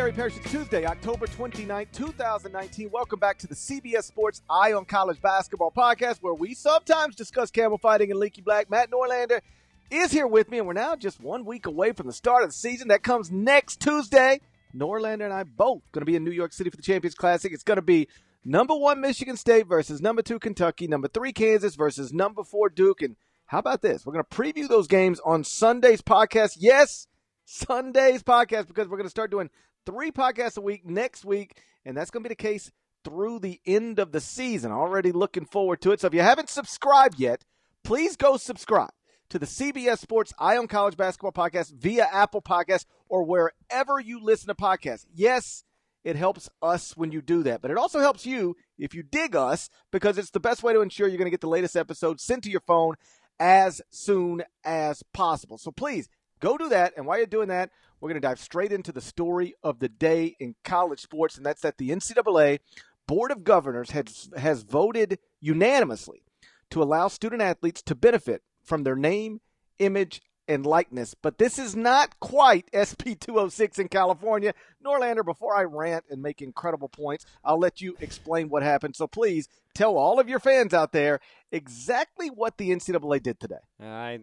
Gary Parrish. It's Tuesday, October 29th, 2019. Welcome back to the CBS Sports Eye on College Basketball podcast, where we sometimes discuss camel fighting and leaky black. Matt Norlander is here with me, and we're now just one week away from the start of the season. That comes next Tuesday. Norlander and I both going to be in New York City for the Champions Classic. It's going to be number one Michigan State versus number two Kentucky, number three Kansas versus number four Duke. And how about this? We're going to preview those games on Sunday's podcast. Yes, Sunday's podcast because we're going to start doing three podcasts a week next week, and that's going to be the case through the end of the season. Already looking forward to it. So if you haven't subscribed yet, please go subscribe to the CBS Sports Eye on College Basketball Podcast via Apple Podcasts or wherever you listen to podcasts. Yes, it helps us when you do that, but it also helps you if you dig us because it's the best way to ensure you're going to get the latest episode sent to your phone as soon as possible. So please go do that. And while you're doing that, we're going to dive straight into the story of the day in college sports, and that's that the NCAA Board of Governors has, has voted unanimously to allow student athletes to benefit from their name, image, and likeness. But this is not quite SB 206 in California. Norlander, before I rant and make incredible points, I'll let you explain what happened. So please tell all of your fans out there exactly what the NCAA did today. I,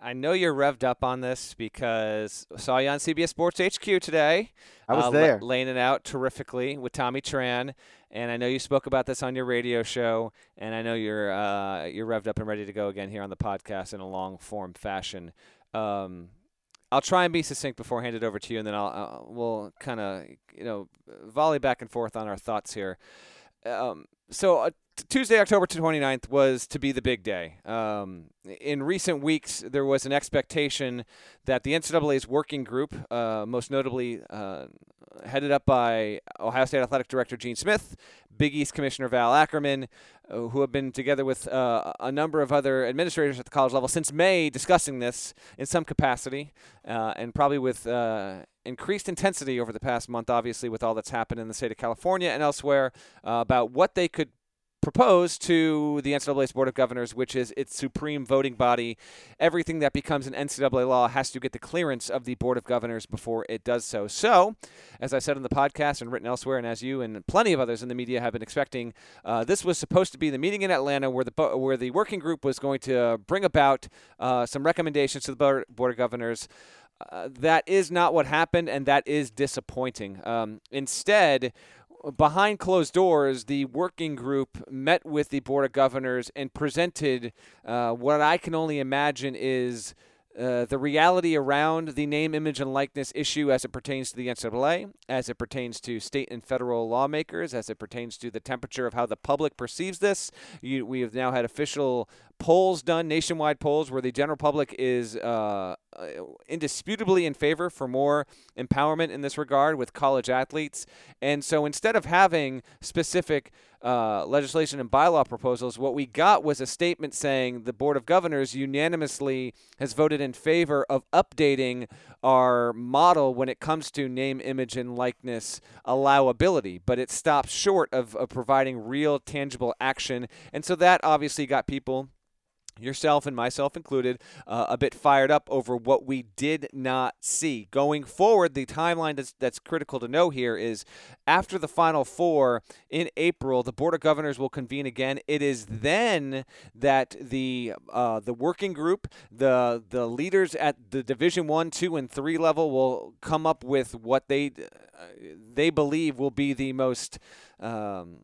I know you're revved up on this because I saw you on CBS Sports HQ today. I was uh, there. laying it out terrifically with Tommy Tran. And I know you spoke about this on your radio show, and I know you're uh, you're revved up and ready to go again here on the podcast in a long form fashion. Um, I'll try and be succinct before I hand it over to you, and then I'll, I'll we'll kind of you know volley back and forth on our thoughts here. Um, so uh, Tuesday, October 29th was to be the big day. Um, in recent weeks, there was an expectation that the NCAA's working group, uh, most notably uh, headed up by Ohio State Athletic Director Gene Smith, Big East Commissioner Val Ackerman, uh, who have been together with uh, a number of other administrators at the college level since May discussing this in some capacity, uh, and probably with increased intensity over the past month, obviously, with all that's happened in the state of California and elsewhere, about what they could proposed to the NCAA's Board of Governors, which is its supreme voting body. Everything that becomes an NCAA law has to get the clearance of the Board of Governors before it does so. So, as I said in the podcast and written elsewhere, and as you and plenty of others in the media have been expecting, uh, this was supposed to be the meeting in Atlanta where the where the working group was going to bring about uh, some recommendations to the Board of Governors. Uh, that is not what happened, and that is disappointing. Um, instead, behind closed doors, the working group met with the Board of Governors and presented uh, what I can only imagine is uh, the reality around the name, image, and likeness issue as it pertains to the NCAA, as it pertains to state and federal lawmakers, as it pertains to the temperature of how the public perceives this. You, we have now had official polls done, nationwide polls, where the general public is uh, uh, indisputably in favor for more empowerment in this regard with college athletes. And so instead of having specific uh, legislation and bylaw proposals, what we got was a statement saying the Board of Governors unanimously has voted in favor of updating our model when it comes to name, image, and likeness allowability. But it stops short of, of providing real, tangible action. And so that obviously got people yourself and myself included, uh, a bit fired up over what we did not see. Going forward, the timeline that's, that's critical to know here is after the Final Four in April, the Board of Governors will convene again. It is then that the uh, the working group, the the leaders at the Division One, Two, and Three level will come up with what they uh, they believe will be the most um,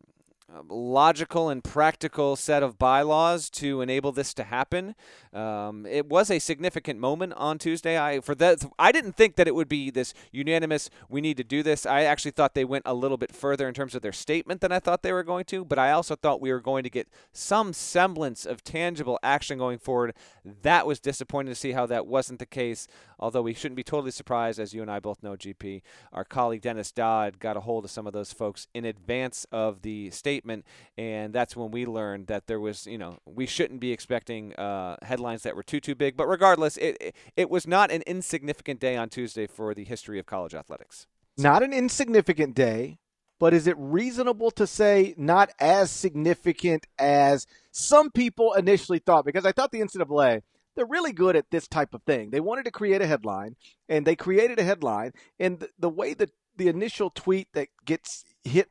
logical and practical set of bylaws to enable this to happen. Um, it was a significant moment on Tuesday. I for that I didn't think that it would be this unanimous. We need to do this. I actually thought they went a little bit further in terms of their statement than I thought they were going to. But I also thought we were going to get some semblance of tangible action going forward. That was disappointing to see how that wasn't the case. Although we shouldn't be totally surprised, as you and I both know, GP. Our colleague Dennis Dodd got a hold of some of those folks in advance of the statement, and that's when we learned that there was, you know, we shouldn't be expecting uh, headlines that were too too big. But regardless, it it was not an insignificant day on Tuesday for the history of college athletics. Not an insignificant day, but is it reasonable to say not as significant as some people initially thought? Because I thought the NCAA they're really good at this type of thing. They wanted to create a headline, and they created a headline. And the, the way that the initial tweet that gets hit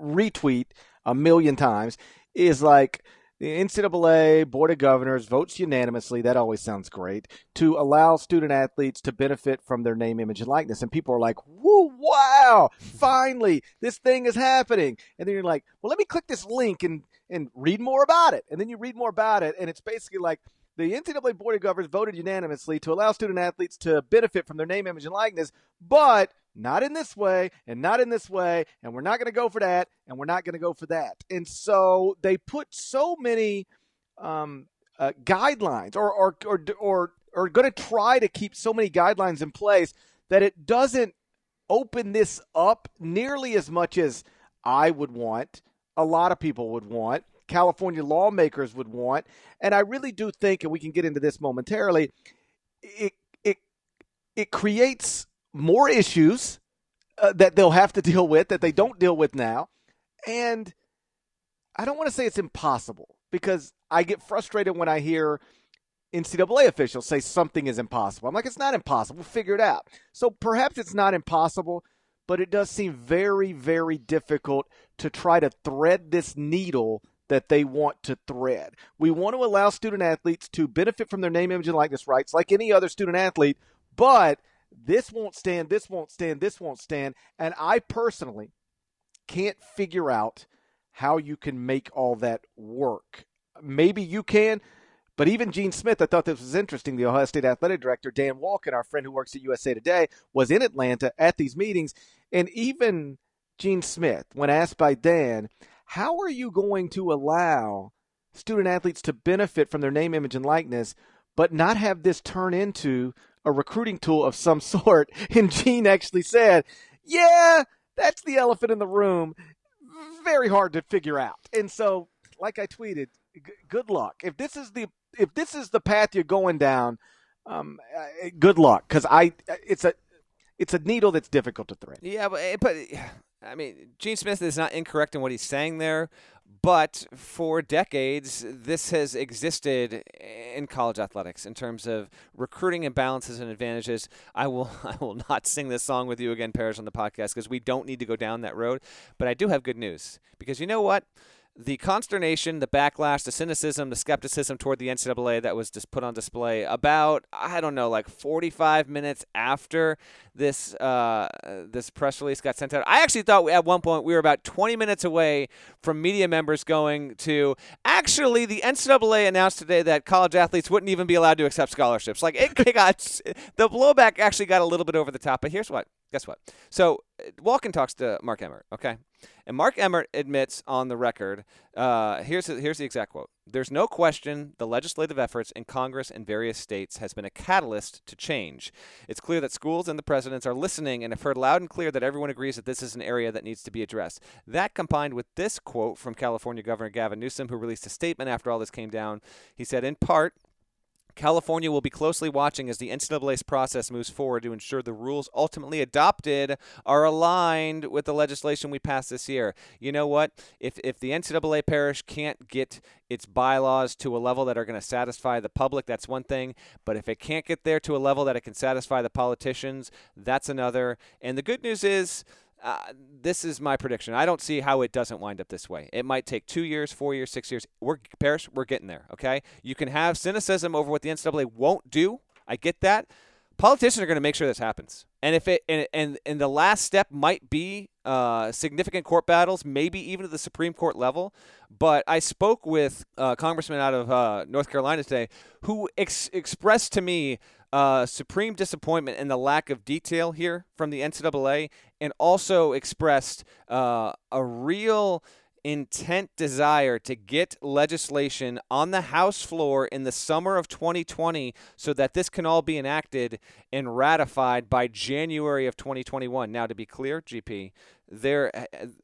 retweet a million times is like the NCAA Board of Governors votes unanimously. That always sounds great to allow student athletes to benefit from their name, image, and likeness. And people are like, "Woo! Wow! Finally, this thing is happening." And then you're like, "Well, let me click this link and and read more about it." And then you read more about it, and it's basically like the NCAA Board of Governors voted unanimously to allow student athletes to benefit from their name, image, and likeness, but not in this way and not in this way and we're not going to go for that and we're not going to go for that. And so they put so many um, uh, guidelines or or or or, or going to try to keep so many guidelines in place that it doesn't open this up nearly as much as I would want a lot of people would want California lawmakers would want. And I really do think and we can get into this momentarily it it it creates more issues uh, that they'll have to deal with that they don't deal with now. And I don't want to say it's impossible because I get frustrated when I hear NCAA officials say something is impossible. I'm like, it's not impossible. Figure it out. So perhaps it's not impossible, but it does seem very, very difficult to try to thread this needle that they want to thread. We want to allow student athletes to benefit from their name, image, and likeness rights like any other student athlete, but – this won't stand, this won't stand, this won't stand. And I personally can't figure out how you can make all that work. Maybe you can, but even Gene Smith, I thought this was interesting. The Ohio State athletic director, Dan Wolken, our friend who works at USA Today, was in Atlanta at these meetings. And even Gene Smith, when asked by Dan, how are you going to allow student athletes to benefit from their name, image, and likeness, but not have this turn into a recruiting tool of some sort. And Gene actually said, yeah, that's the elephant in the room. Very hard to figure out. And so, like I tweeted, good luck. If this is the if this is the path you're going down, um, uh, good luck because I it's a it's a needle that's difficult to thread. Yeah, but but I mean, Gene Smith is not incorrect in what he's saying there, but for decades, this has existed in college athletics in terms of recruiting imbalances and advantages. I will I will not sing this song with you again, Parrish, on the podcast because we don't need to go down that road. But I do have good news because you know what? The consternation, the backlash, the cynicism, the skepticism toward the NCAA that was just put on display about I don't know, like 45 minutes after this uh, this press release got sent out. I actually thought at one point we were about 20 minutes away from media members going to actually the NCAA announced today that college athletes wouldn't even be allowed to accept scholarships. Like it got the blowback actually got a little bit over the top. But here's what guess what? So Wolken talks to Mark Emmert, okay? And Mark Emmert admits on the record, uh, here's, here's the exact quote. There's no question the legislative efforts in Congress and various states has been a catalyst to change. It's clear that schools and the presidents are listening and have heard loud and clear that everyone agrees that this is an area that needs to be addressed. That combined with this quote from California Governor Gavin Newsom, who released a statement after all this came down, he said, in part, California will be closely watching as the NCAA's process moves forward to ensure the rules ultimately adopted are aligned with the legislation we passed this year. You know what? If, if the NCAA Parrish can't get its bylaws to a level that are going to satisfy the public, that's one thing. But if it can't get there to a level that it can satisfy the politicians, that's another. And the good news is, uh, this is my prediction. I don't see how it doesn't wind up this way. It might take two years, four years, six years. We're Parrish. We're getting there. Okay. You can have cynicism over what the NCAA won't do. I get that. Politicians are going to make sure this happens. And if it and and, and the last step might be uh, significant court battles, maybe even at the Supreme Court level. But I spoke with a uh, congressman out of uh, North Carolina today who ex- expressed to me uh, supreme disappointment in the lack of detail here from the NCAA, and also expressed uh, a real intent desire to get legislation on the House floor in the summer of 2020 so that this can all be enacted and ratified by January of 2021. Now, to be clear, GP, there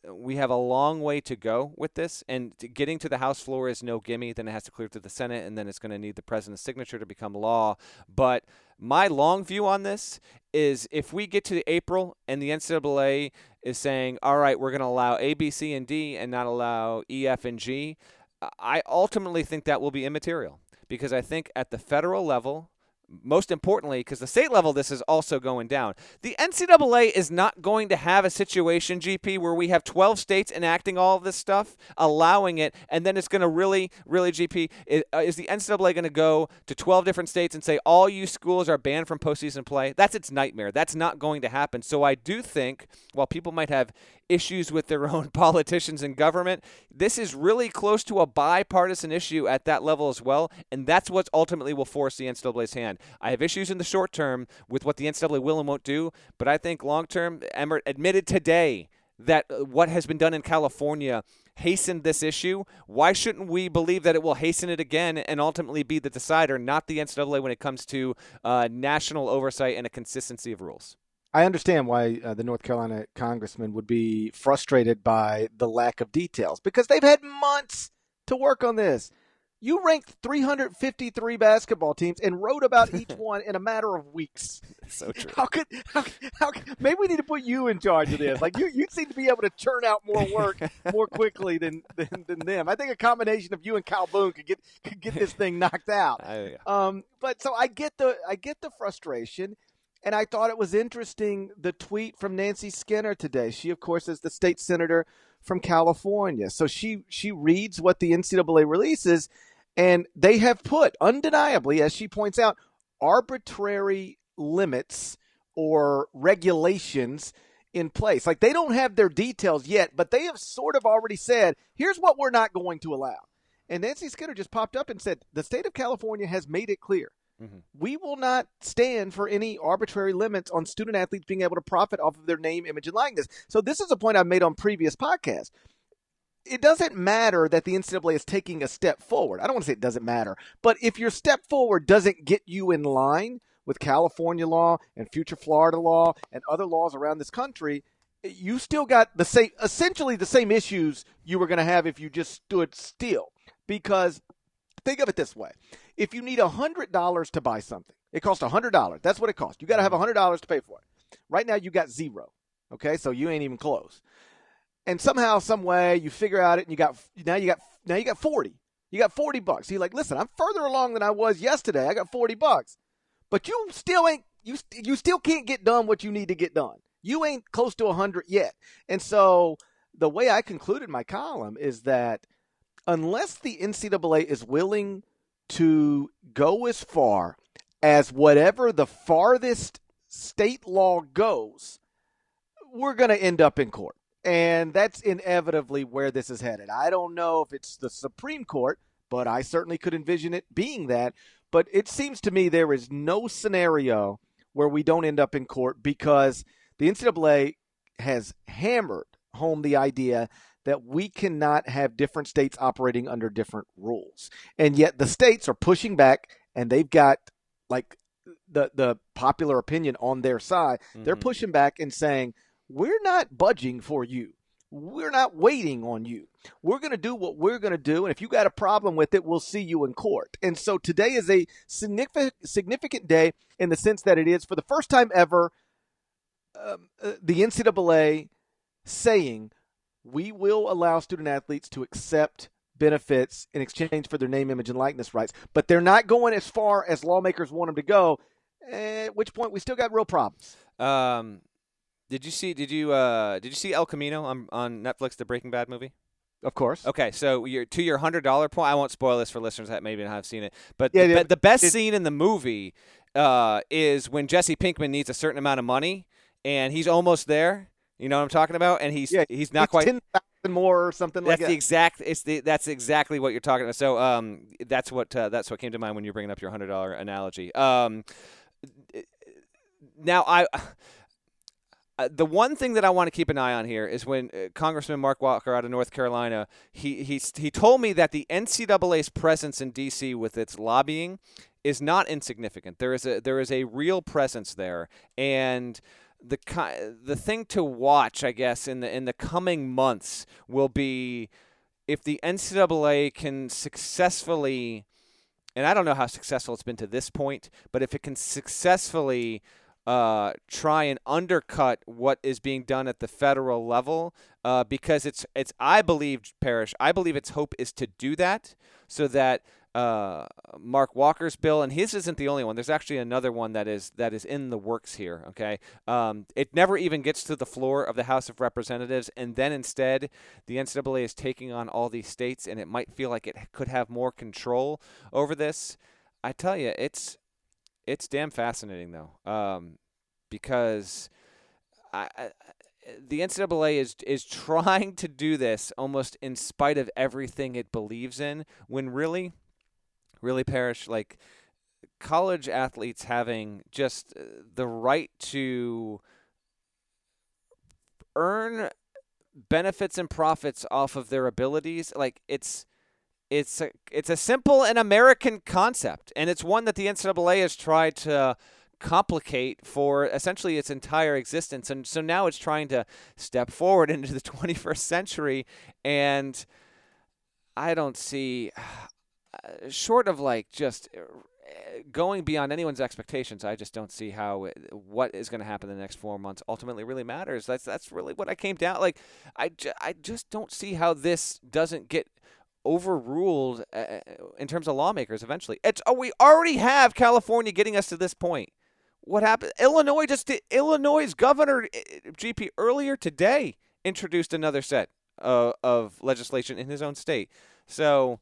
we have a long way to go with this and getting to the house floor is no gimme then it has to clear to the senate and then it's going to need the president's signature to become law but my long view on this is if we get to april and the ncaa is saying all right we're going to allow a b c and d and not allow e f and g i ultimately think that will be immaterial because i think at the federal level most importantly, because the state level, this is also going down. The NCAA is not going to have a situation, GP, where we have 12 states enacting all of this stuff, allowing it, and then it's going to really, really, GP, is, uh, is the NCAA going to go to 12 different states and say all you schools are banned from postseason play? That's its nightmare. That's not going to happen. So I do think, while people might have issues with their own politicians and government. This is really close to a bipartisan issue at that level as well, and that's what ultimately will force the NCAA's hand. I have issues in the short term with what the NCAA will and won't do, but I think long term, Emmert admitted today that uh, what has been done in California hastened this issue. Why shouldn't we believe that it will hasten it again and ultimately be the decider, not the NCAA, when it comes to uh, national oversight and a consistency of rules? I understand why uh, the North Carolina congressman would be frustrated by the lack of details because they've had months to work on this. You ranked 353 basketball teams and wrote about each one in a matter of weeks. So true. How could, how, how, maybe we need to put you in charge of this. Like you, you seem to be able to churn out more work more quickly than, than, than them. I think a combination of you and Kyle Boone could get could get this thing knocked out. Yeah. Um, but so I get the I get the frustration. And I thought it was interesting the tweet from Nancy Skinner today. She, of course, is the state senator from California. So she she reads what the NCAA releases, and they have put undeniably, as she points out, arbitrary limits or regulations in place. Like they don't have their details yet, but they have sort of already said, here's what we're not going to allow. And Nancy Skinner just popped up and said, the state of California has made it clear Mm-hmm. We will not stand for any arbitrary limits on student athletes being able to profit off of their name, image, and likeness. So this is a point I've made on previous podcasts. It doesn't matter that the NCAA is taking a step forward. I don't want to say it doesn't matter, but if your step forward doesn't get you in line with California law and future Florida law and other laws around this country, you still got the same, essentially the same issues you were going to have if you just stood still. Because think of it this way if you need $100 to buy something, it costs $100. That's what it costs. You got to have mm-hmm. $100 to pay for it. Right now, you got zero. Okay, so you ain't even close. And somehow, some way, you figure out it, and you got now you got now you got 40. You got 40 bucks. You're like, listen, I'm further along than I was yesterday. I got 40 bucks, but you still ain't you you still can't get done what you need to get done. You ain't close to 100 yet. And so the way I concluded my column is that unless the NCAA is willing to go as far as whatever the farthest state law goes, we're going to end up in court. And that's inevitably where this is headed. I don't know if it's the Supreme Court, but I certainly could envision it being that. But it seems to me there is no scenario where we don't end up in court because the NCAA has hammered home the idea that we cannot have different states operating under different rules. And yet the states are pushing back and they've got like the the popular opinion on their side. Mm-hmm. They're pushing back and saying, "We're not budging for you. We're not waiting on you. We're going to do what we're going to do, and if you got a problem with it, we'll see you in court." And so today is a significant significant day in the sense that it is for the first time ever um, uh, the NCAA saying we will allow student athletes to accept benefits in exchange for their name, image, and likeness rights. But they're not going as far as lawmakers want them to go. At which point, we still got real problems. Um, did you see? Did you uh, did you see El Camino on on Netflix, the Breaking Bad movie? Of course. Okay, so you're, to your hundred dollar point, I won't spoil this for listeners that maybe have seen it, but yeah, the, the, best scene in the movie uh, is when Jesse Pinkman needs a certain amount of money and he's almost there, you know what I'm talking about? And he's yeah, he's not quite ten thousand more or something that's like that. the exact. It's the that's exactly what you're talking about. So um, that's what uh, that's what came to mind when you're bringing up your hundred dollar analogy. Um, now I. Uh, the one thing that I want to keep an eye on here is when uh, Congressman Mark Walker out of North Carolina, he, he, he told me that the NCAA's presence in D.C. with its lobbying is not insignificant. There is a there is a real presence there, and the the thing to watch, I guess, in the in the coming months will be if the NCAA can successfully, and I don't know how successful it's been to this point, but if it can successfully uh, try and undercut what is being done at the federal level, uh, because it's it's I believe, Parrish, I believe its hope is to do that so that uh, Mark Walker's bill, and his isn't the only one. There's actually another one that is that is in the works here. Okay, um, it never even gets to the floor of the House of Representatives, and then instead, the NCAA is taking on all these states, and it might feel like it could have more control over this. I tell you, it's it's damn fascinating though, um, because I, I the NCAA is is trying to do this almost in spite of everything it believes in, when really really Parrish like college athletes having just uh, the right to earn benefits and profits off of their abilities like it's it's a, it's a simple and American concept and it's one that the NCAA has tried to complicate for essentially its entire existence and so now it's trying to step forward into the 21st century and I don't see uh, short of like just uh, going beyond anyone's expectations, I just don't see how what is going to happen in the next four months ultimately really matters. That's that's really what I came down like. I, ju- I just don't see how this doesn't get overruled uh, uh in terms of lawmakers eventually. It's oh, we already have California getting us to this point. What happened? Illinois just did, Illinois' governor GP earlier today introduced another set uh, of legislation in his own state. So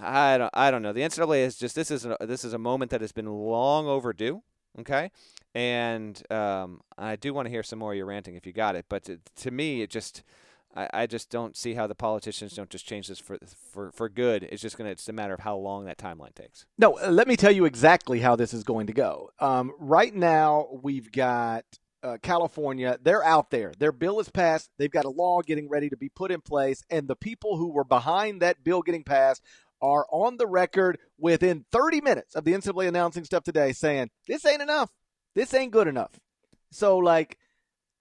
I don't I don't know. The NCAA is just this is a, this is a moment that has been long overdue. Okay, and um, I do want to hear some more of your ranting if you got it. But to, to me, it just I, I just don't see how the politicians don't just change this for for for good. It's just gonna it's a matter of how long that timeline takes. No, uh, let me tell you exactly how this is going to go. Um, right now, we've got uh, California, they're out there. Their bill is passed. They've got a law getting ready to be put in place. And the people who were behind that bill getting passed are on the record within 30 minutes of the NCAA announcing stuff today saying, this ain't enough. This ain't good enough. So, like,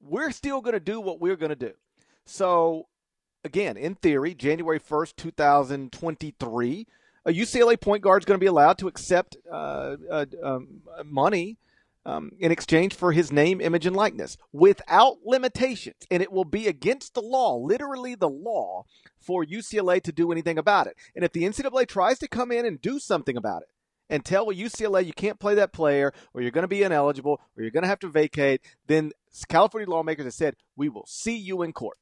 we're still going to do what we're going to do. So, again, in theory, January 1st, 2023, a UCLA point guard is going to be allowed to accept uh, uh, um, money um, in exchange for his name, image, and likeness without limitations. And it will be against the law, literally the law, for UCLA to do anything about it. And if the NCAA tries to come in and do something about it, and tell UCLA you can't play that player, or you're going to be ineligible, or you're going to have to vacate, then California lawmakers have said, we will see you in court.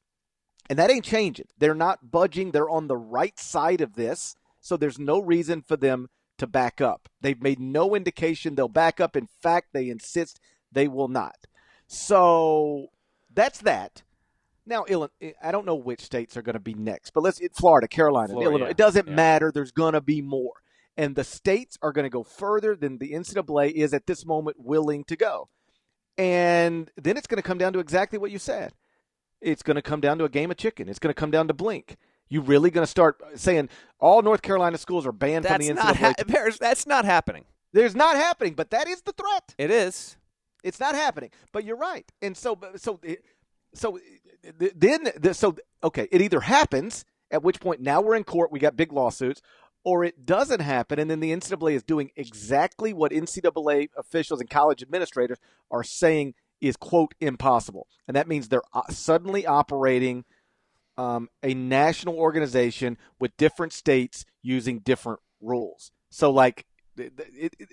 And that ain't changing. They're not budging. They're on the right side of this. So there's no reason for them to back up. They've made no indication they'll back up. In fact, they insist they will not. So that's that. Now, I don't know which states are going to be next, but let's Florida, Carolina, Florida, Illinois. Yeah. It doesn't yeah. matter. There's going to be more, and the states are going to go further than the NCAA is at this moment willing to go. And then it's going to come down to exactly what you said. It's going to come down to a game of chicken. It's going to come down to blink. You really going to start saying all North Carolina schools are banned that's from the NCAA? Not ha- that's not happening. There's not happening, but that is the threat. It is. It's not happening, but you're right. And so, so, so, then, so okay, it either happens, at which point now we're in court, we got big lawsuits, or it doesn't happen, and then the NCAA is doing exactly what NCAA officials and college administrators are saying is quote impossible, and that means they're uh, suddenly operating um, a national organization with different states using different rules. So, like, it, it, it,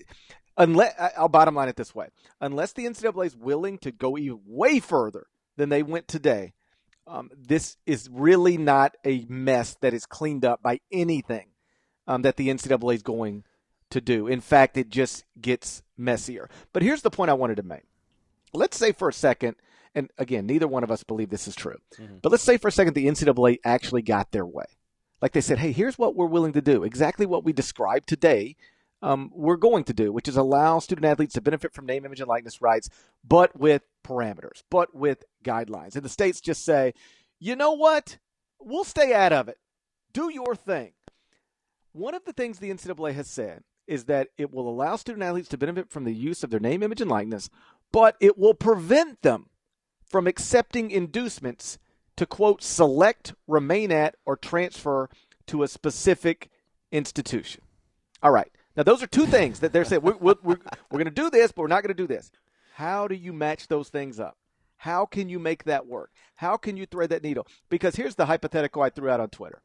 unless I'll bottom line it this way: unless the NCAA is willing to go even way further than they went today, um, this is really not a mess that is cleaned up by anything um, that the NCAA is going to do. In fact, it just gets messier. But here's the point I wanted to make. Let's say for a second and again, neither one of us believe this is true. Mm-hmm. But let's say for a second the NCAA actually got their way. Like they said, hey, here's what we're willing to do. Exactly what we described today, um, we're going to do, which is allow student athletes to benefit from name, image, and likeness rights, but with parameters, but with guidelines. And the states just say, you know what? We'll stay out of it. Do your thing. One of the things the NCAA has said is that it will allow student athletes to benefit from the use of their name, image, and likeness, but it will prevent them from accepting inducements to quote select, remain at, or transfer to a specific institution. All right. Now, those are two things that they're saying we're, we're, we're, we're going to do this, but we're not going to do this. How do you match those things up? How can you make that work? How can you thread that needle? Because here's the hypothetical I threw out on Twitter.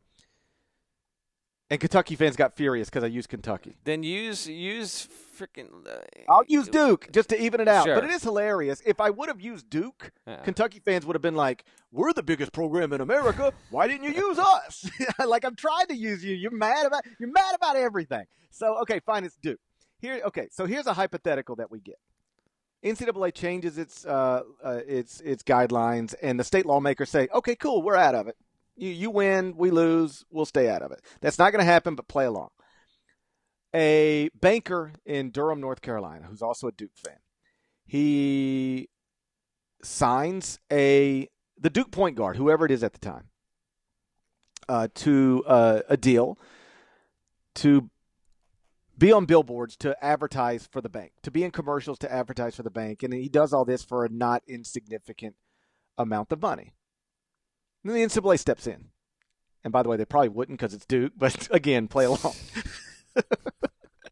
And Kentucky fans got furious because I used Kentucky. Then use use freaking. Uh, I'll use Duke just to even it out. Sure. But it is hilarious. If I would have used Duke, Yeah. Kentucky fans would have been like, "We're the biggest program in America. Why didn't you use us?" like I'm trying to use you. You're mad about you're mad about everything. So okay, fine. It's Duke. Here, okay. So here's a hypothetical that we get. NCAA changes its uh, uh, its its guidelines, and the state lawmakers say, "Okay, cool, we're out of it. You you win, we lose, we'll stay out of it." That's not going to happen, but play along. A banker in Durham, North Carolina, who's also a Duke fan, he signs a the Duke point guard, whoever it is at the time, uh, to uh, a deal to be on billboards to advertise for the bank, to be in commercials to advertise for the bank, and he does all this for a not insignificant amount of money. And then the NCAA steps in, and by the way, they probably wouldn't because it's Duke, but again, play along.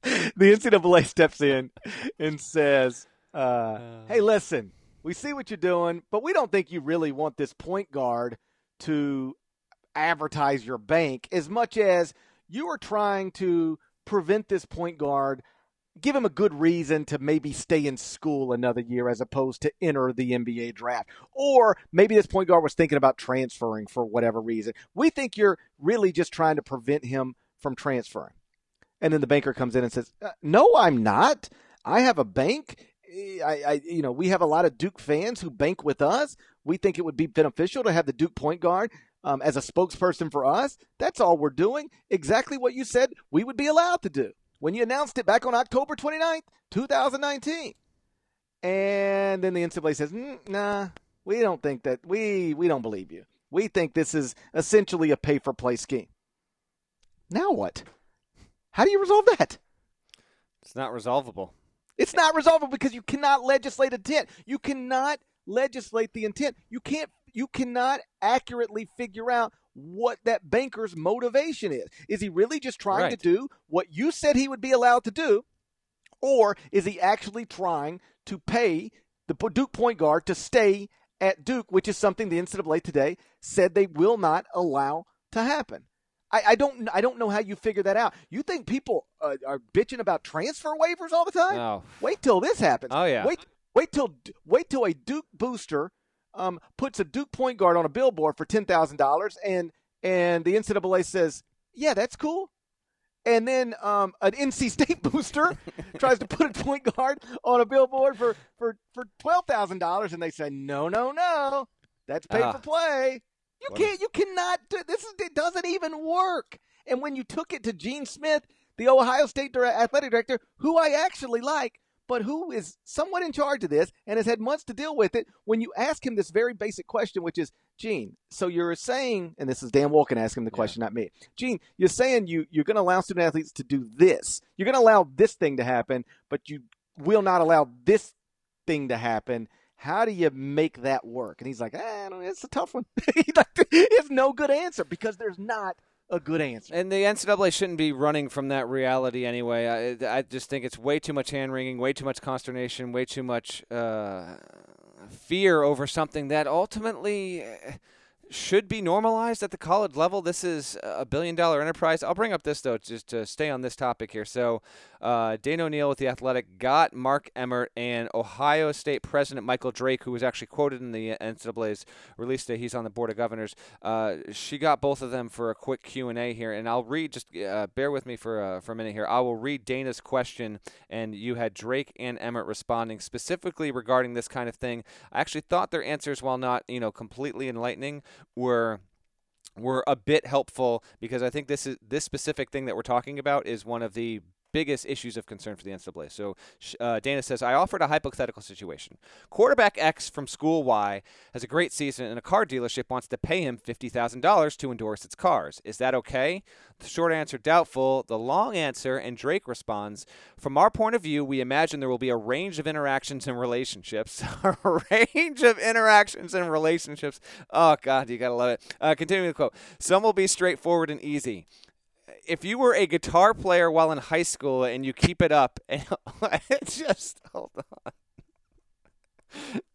the NCAA steps in and says, uh, "Hey, listen, we see what you're doing, but we don't think you really want this point guard to advertise your bank as much as you are trying to prevent this point guard." Give him a good reason to maybe stay in school another year as opposed to enter the NBA draft. Or maybe this point guard was thinking about transferring for whatever reason. We think you're really just trying to prevent him from transferring. And then the banker comes in and says, uh, "No, I'm not. I have a bank. I, I, you know, we have a lot of Duke fans who bank with us. We think it would be beneficial to have the Duke point guard um, as a spokesperson for us. That's all we're doing. Exactly what you said we would be allowed to do when you announced it back on October 29th, 2019." And then the NCAA says, mm, "Nah, we don't think that. We we don't believe you. We think this is essentially a pay for play scheme." Now what? How do you resolve that? It's not resolvable. It's not resolvable because you cannot legislate intent. You cannot legislate the intent. You can't you cannot accurately figure out what that banker's motivation is. Is he really just trying Right. to do what you said he would be allowed to do? Or is he actually trying to pay the Duke point guard to stay at Duke, which is something the NCAA today said they will not allow to happen? I, I don't I don't know how you figure that out. You think people uh, are bitching about transfer waivers all the time? Oh, Wait till this happens. Oh, yeah. Wait wait till wait till a Duke booster um, puts a Duke point guard on a billboard for ten thousand dollars, and and the NCAA says, yeah, that's cool. And then um, an NC State booster tries to put a point guard on a billboard for for for twelve thousand dollars, and they say, no, no, no, that's pay Ah. for play. You What can't. You cannot. Do, this is. It doesn't even work. And when you took it to Gene Smith, the Ohio State athletic director, who I actually like, but who is somewhat in charge of this and has had months to deal with it, when you ask him this very basic question, which is, Gene, so you're saying, and this is Dan Wolken asking the question, not me. Gene, you're saying you you're going to allow student athletes to do this. You're going to allow this thing to happen, but you will not allow this thing to happen. How do you make that work? And he's like, ah, I don't know, it's a tough one. He's like, it's no good answer because there's not a good answer. And the NCAA shouldn't be running from that reality anyway. I, I just think it's way too much hand wringing, way too much consternation, way too much uh, fear over something that ultimately uh, should be normalized at the college level. This is a billion dollar enterprise. I'll bring up this, though, just to stay on this topic here. So, uh, Dana O'Neil with The Athletic got Mark Emmert and Ohio State President Michael Drake, who was actually quoted in the NCAA's release today. He's on the Board of Governors. Uh, she got both of them for a quick Q&A here, and I'll read, just uh, bear with me for, uh, for a minute here. I will read Dana's question, and you had Drake and Emmert responding specifically regarding this kind of thing. I actually thought their answers, while not, you know, completely enlightening, were were a bit helpful because I think this is this specific thing that we're talking about is one of the biggest issues of concern for the NCAA. So uh, Dana says, I offered a hypothetical situation. Quarterback X from school Y has a great season, and a car dealership wants to pay him $50,000 to endorse its cars. Is that okay? The short answer, doubtful. The long answer, and Drake responds, From our point of view, we imagine there will be a range of interactions and relationships. a range of interactions and relationships. Oh, God, you got to love it. Uh, continuing the quote Some will be straightforward and easy if you were a guitar player while in high school and you keep it up and just hold on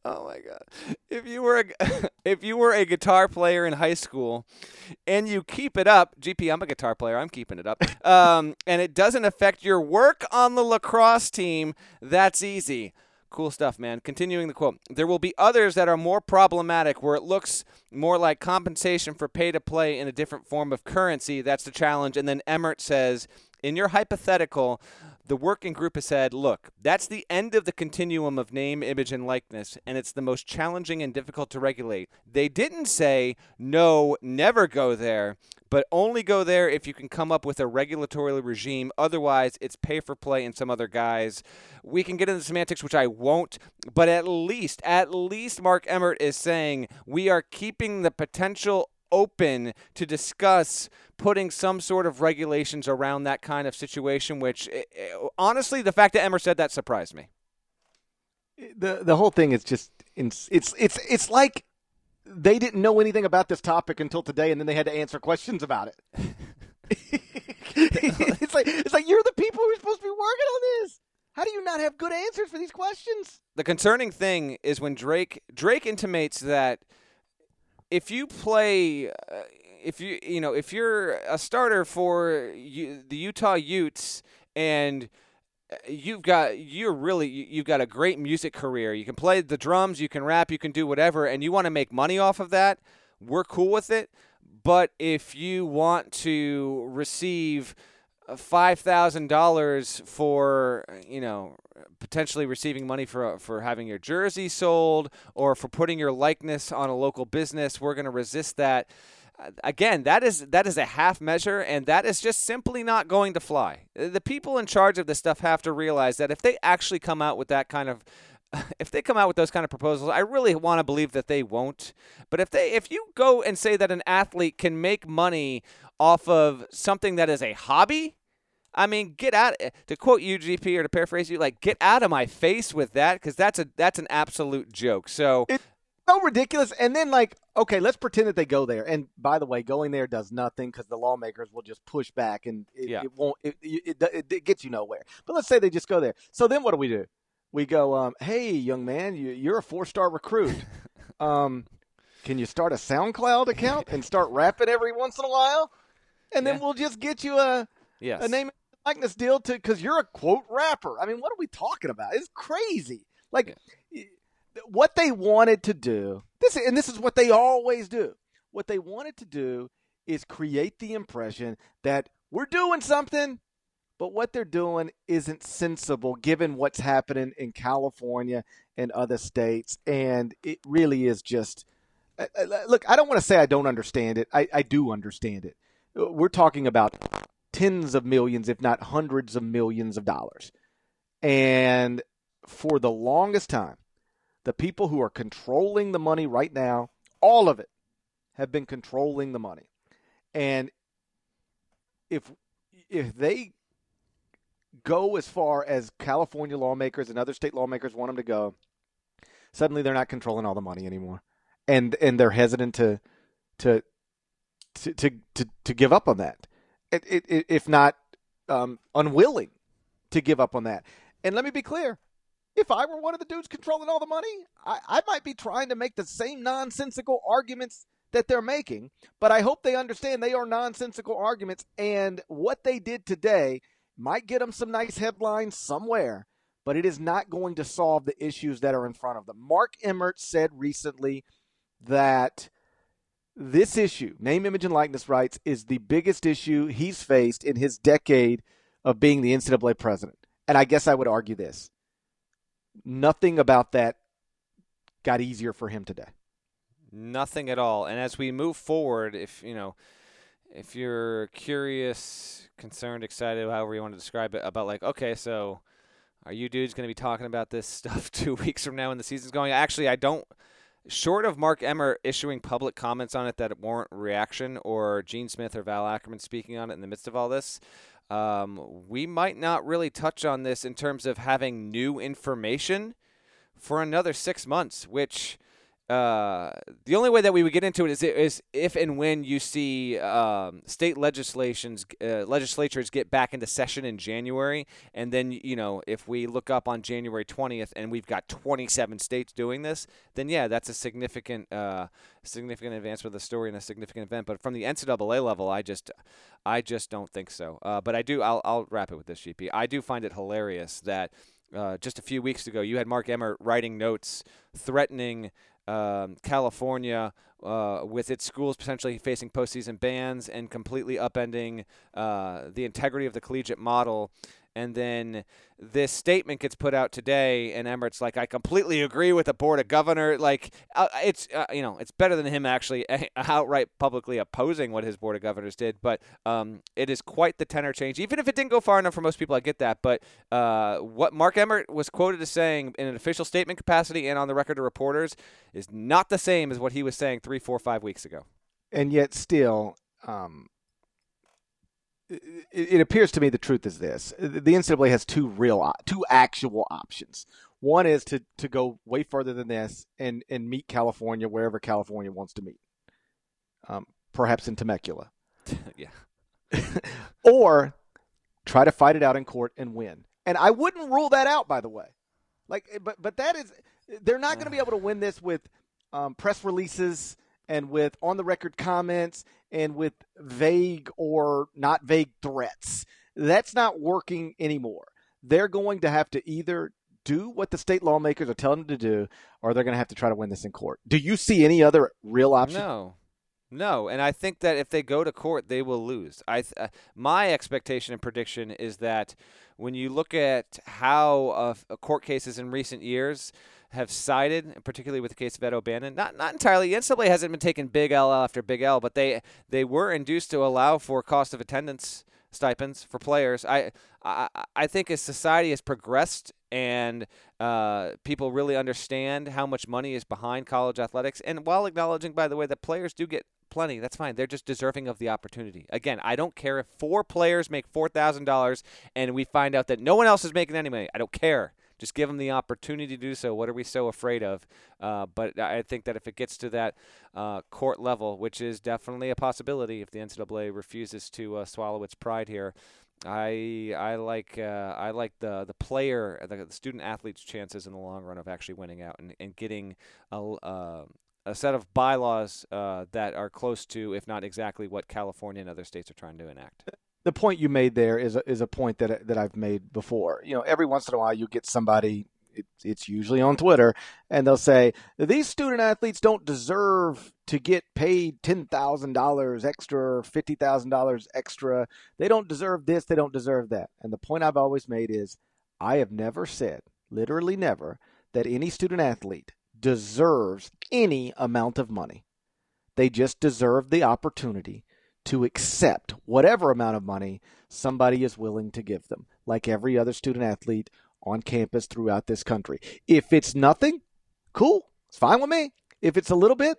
Oh my god! If you were a, if you were a guitar player in high school, and you keep it up, GP, I'm a guitar player. I'm keeping it up. Um, and it doesn't affect your work on the lacrosse team. That's easy. Cool stuff, man. Continuing the quote, there will be others that are more problematic where it looks more like compensation for pay to play in a different form of currency. That's the challenge. And then Emmert says, in your hypothetical, the working group has said, look, that's the end of the continuum of name, image, and likeness, and it's the most challenging and difficult to regulate. They didn't say, no, never go there, but only go there if you can come up with a regulatory regime. Otherwise, it's pay for play and some other guys. We can get into the semantics, which I won't, but at least, at least Mark Emmert is saying we are keeping the potential open to discuss putting some sort of regulations around that kind of situation. Which, eh, eh, honestly, the fact that Emmert said that surprised me. The the whole thing is just it's it's it's it's like they didn't know anything about this topic until today, and then they had to answer questions about it. it's like it's like you're the people who are supposed to be working on this. How do you not have good answers for these questions? The concerning thing is when Drake Drake intimates that if you play, uh, if you you know if you're a starter for you, the Utah Utes and uh, you've got you're really you've got a great music career. You can play the drums, you can rap, you can do whatever, and you want to make money off of that. We're cool with it. But if you want to receive five thousand dollars for you know potentially receiving money for for having your jersey sold or for putting your likeness on a local business. We're going to resist that. Again, that is that is a half measure, and that is just simply not going to fly. The people in charge of this stuff have to realize that if they actually come out with that kind of if they come out with those kind of proposals, I really want to believe that they won't. But if they if you go and say that an athlete can make money off of something that is a hobby, I mean, get out to quote UGP or to paraphrase you, like get out of my face with that because that's a that's an absolute joke. So it's so ridiculous. And then like, okay, let's pretend that they go there. And by the way, going there does nothing because the lawmakers will just push back and it, yeah. it won't. It, it, it, it gets you nowhere. But let's say they just go there. So then what do we do? We go, um, hey, young man, you, you're a four star recruit. um, can you start a SoundCloud account and start rapping every once in a while? And then yeah. we'll just get you a yes. a name likeness deal to because you're a quote rapper. I mean, what are we talking about? It's crazy. Like yeah. what they wanted to do. This and this is what they always do. What they wanted to do is create the impression that we're doing something, but what they're doing isn't sensible given what's happening in California and other states. And it really is just. Look, I don't want to say I don't understand it. I, I do understand it. We're talking about tens of millions, if not hundreds of millions of dollars. And for the longest time, the people who are controlling the money right now, all of it, have been controlling the money. And if if they go as far as California lawmakers and other state lawmakers want them to go, suddenly they're not controlling all the money anymore, and and they're hesitant to to to to to, to give up on that if not um, unwilling to give up on that. And let me be clear if I were one of the dudes controlling all the money, I, I might be trying to make the same nonsensical arguments that they're making, but I hope they understand they are nonsensical arguments. And what they did today might get them some nice headlines somewhere, but it is not going to solve the issues that are in front of them. Mark Emmert said recently that this issue, name, image, and likeness rights, is the biggest issue he's faced in his decade of being the NCAA president. And I guess I would argue this nothing about that got easier for him today. Nothing at all. And as we move forward, if you know, if you're curious, concerned, excited, however you want to describe it, about like, okay, so are you dudes going to be talking about this stuff two weeks from now when the season's going? Actually, I don't short of Mark Emmert issuing public comments on it that warrant reaction, or Gene Smith or Val Ackerman speaking on it in the midst of all this, um, we might not really touch on this in terms of having new information for another six months, which the only way that we would get into it is, is if and when you see um, state legislations uh, legislatures get back into session in January, and then you know if we look up on January 20th and we've got 27 states doing this, then yeah, that's a significant uh, significant advancement of the story and a significant event. But from the NCAA level, I just I just don't think so. Uh, but I do. I'll I'll wrap it with this, GP. I do find it hilarious that. Uh, just a few weeks ago, you had Mark Emmert writing notes threatening um, California uh, with its schools potentially facing postseason bans and completely upending uh, the integrity of the collegiate model and then this statement gets put out today, and Emmert's like, "I completely agree with the board of governor." Like, uh, it's uh, you know, it's better than him actually outright publicly opposing what his board of governors did. But um, it is quite the tenor change, even if it didn't go far enough for most people. I get that, but uh, what Mark Emmert was quoted as saying in an official statement capacity and on the record to reporters is not the same as what he was saying three, four, five weeks ago. And yet, still, um, it, appears to me the truth is this: the NCAA has two real, two actual options. One is to to go way further than this and and meet California wherever California wants to meet, um, perhaps in Temecula. yeah. or try to fight it out in court and win. And I wouldn't rule that out, by the way. Like, but but that is they're not going to be able to win this with um, press releases and with on the record comments and with vague or not vague threats. That's not working anymore. They're going to have to either do what the state lawmakers are telling them to do, or they're going to have to try to win this in court. Do you see any other real option? No. No, and I think that if they go to court, they will lose. I, uh, my expectation and prediction is that when you look at how uh, court cases in recent years, have sided, particularly with the case of Ed O'Bannon. Not not entirely. The NCAA hasn't been taking big L after big L, but they they were induced to allow for cost of attendance stipends for players. I I, I think as society has progressed and uh, people really understand how much money is behind college athletics, and while acknowledging, by the way, that players do get plenty. That's fine. They're just deserving of the opportunity. Again, I don't care if four players make four thousand dollars and we find out that no one else is making any money. I don't care. Just give them the opportunity to do so. What are we so afraid of? Uh, but I think that if it gets to that uh, court level, which is definitely a possibility if the NCAA refuses to uh, swallow its pride here, I I like uh, I like the the player the, the, student athlete's chances in the long run of actually winning out and, and getting a, uh, a set of bylaws uh, that are close to, if not exactly, what California and other states are trying to enact the point you made there is a, is a point that that I've made before. You know, every once in a while you get somebody. It, it's usually on Twitter, and they'll say these student athletes don't deserve to get paid ten thousand dollars extra, fifty thousand dollars extra. They don't deserve this. They don't deserve that. And the point I've always made is, I have never said, literally never, that any student athlete deserves any amount of money. They just deserve the opportunity to accept whatever amount of money somebody is willing to give them, like every other student athlete on campus throughout this country. If it's nothing, cool. It's fine with me. If it's a little bit,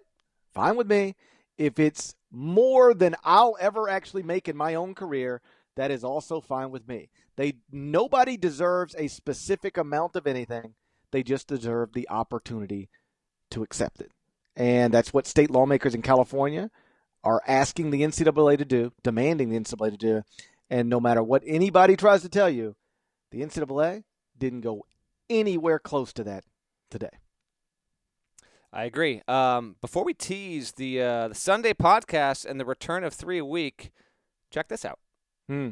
fine with me. If it's more than I'll ever actually make in my own career, that is also fine with me. They nobody deserves a specific amount of anything. They just deserve the opportunity to accept it. And that's what state lawmakers in California are asking the NCAA to do, demanding the NCAA to do. And no matter what anybody tries to tell you, the NCAA didn't go anywhere close to that today. I agree. Um, before we tease the uh, the Sunday podcast and the return of three a week, check this out. Hmm.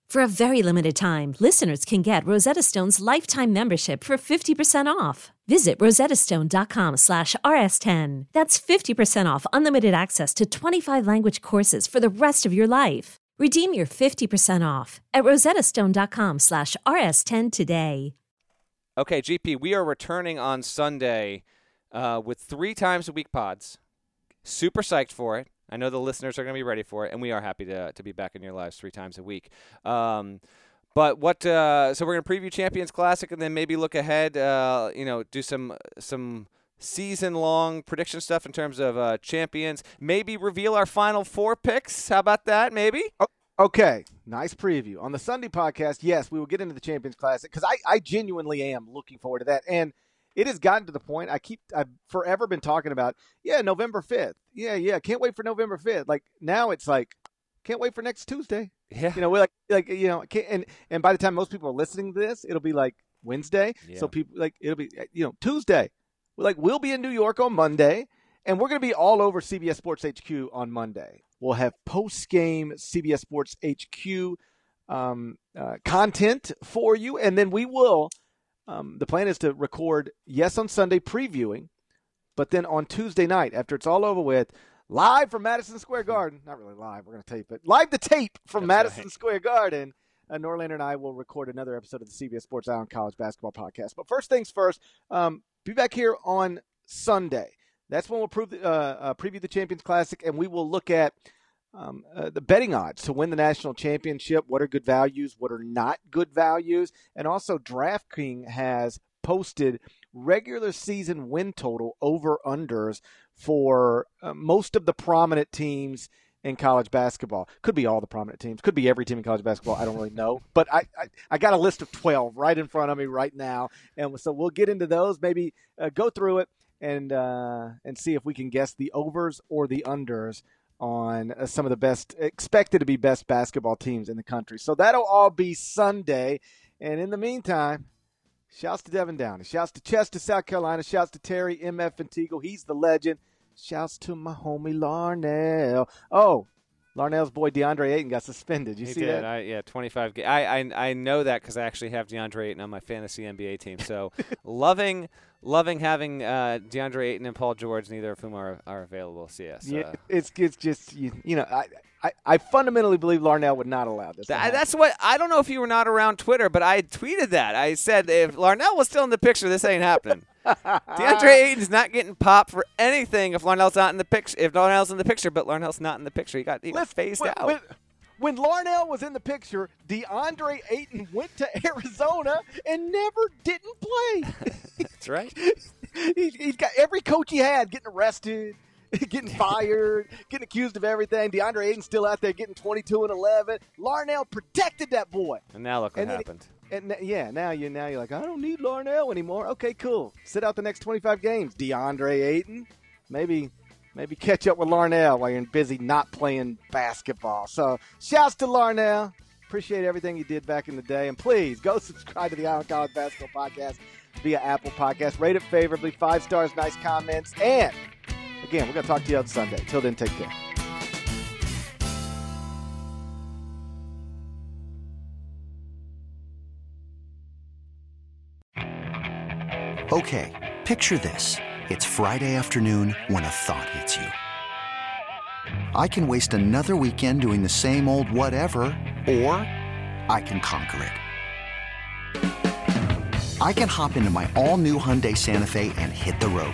For a very limited time, listeners can get Rosetta Stone's lifetime membership for 50% off. Visit rosettastone.com slash rs10. That's 50% off unlimited access to 25 language courses for the rest of your life. Redeem your 50% off at rosettastone.com slash rs10 today. Okay, GP, we are returning on Sunday uh, with three times a week pods. Super psyched for it. I know the listeners are going to be ready for it, and we are happy to, to be back in your lives three times a week. Um, but what? Uh, so we're going to preview Champions Classic, and then maybe look ahead. Uh, you know, do some some season long prediction stuff in terms of uh, champions. Maybe reveal our final four picks. How about that? Maybe. Okay, nice preview on the Sunday podcast. Yes, we will get into the Champions Classic because I, I genuinely am looking forward to that, and it has gotten to the point I keep I've forever been talking about. Yeah, November fifth. Yeah, yeah. Can't wait for November fifth. Like now, it's like can't wait for next Tuesday. Yeah. You know, we're like like you know, can't, and and by the time most people are listening to this, it'll be like Wednesday. Yeah. So people like it'll be you know Tuesday. We're like we'll be in New York on Monday, and we're going to be all over CBS Sports HQ on Monday. We'll have post game CBS Sports HQ um, uh, content for you, and then we will. Um, the plan is to record yes on Sunday previewing, but then on Tuesday night after it's all over with, live from Madison Square Garden. Not really live, we're going to tape it. Live the tape from That's Madison right. Square Garden. Uh, Norlander and I will record another episode of the CBS Sports Eye on College Basketball Podcast. But first things first, um, be back here on Sunday. That's when we'll prove the, uh, uh, preview the Champions Classic, and we will look at um, uh, the betting odds to win the national championship. What are good values? What are not good values? And also, DraftKings has posted regular season win total over unders for uh, most of the prominent teams in college basketball. Could be all the prominent teams. Could be every team in college basketball. I don't really know. But I, I, I got a list of 12 right in front of me right now. And so we'll get into those, maybe uh, go through it and uh, and see if we can guess the overs or the unders on uh, some of the best expected to be best basketball teams in the country. So that'll all be Sunday. And in the meantime, shouts to Devin Downey, shouts to Chester, South Carolina, shouts to Terry MF and Teagle. He's the legend. Shouts to my homie Larnell. Oh, Larnell's boy DeAndre Ayton got suspended. You he see did. that? I, yeah, 25. Ga- I, I I know that because I actually have DeAndre Ayton on my fantasy NBA team. So loving loving having uh, DeAndre Ayton and Paul George, neither of whom are, are available. So yes, yeah, uh, it's it's just you, you know I, I I fundamentally believe Larnell would not allow this. to Th- happen. that's what I don't know if you were not around Twitter, but I tweeted that. I said if Larnell was still in the picture, this ain't happening. DeAndre Ayton's not getting popped for anything if Larnell's not in the picture. If Larnell's in the picture, but Larnell's not in the picture, he got he got phased when, out. When, when Larnell was in the picture, DeAndre Ayton went to Arizona and never didn't play. That's right. he's, he's got every coach he had getting arrested, getting fired, getting accused of everything. DeAndre Ayton's still out there getting 22 and 11. Larnell protected that boy. And now look what And happened. And yeah, now you now you're like, I don't need Larnell anymore. Okay, cool. Sit out the next 25 games. DeAndre Ayton, maybe maybe catch up with Larnell while you're busy not playing basketball. So, shouts to Larnell. Appreciate everything you did back in the day, and please go subscribe to the Eye on College Basketball Podcast via Apple Podcast. Rate it favorably, five stars, nice comments, and again, we're gonna talk to you on Sunday. Till then, take care. Okay, picture this. It's Friday afternoon when a thought hits you. I can waste another weekend doing the same old whatever, or I can conquer it. I can hop into my all new Hyundai Santa Fe and hit the road.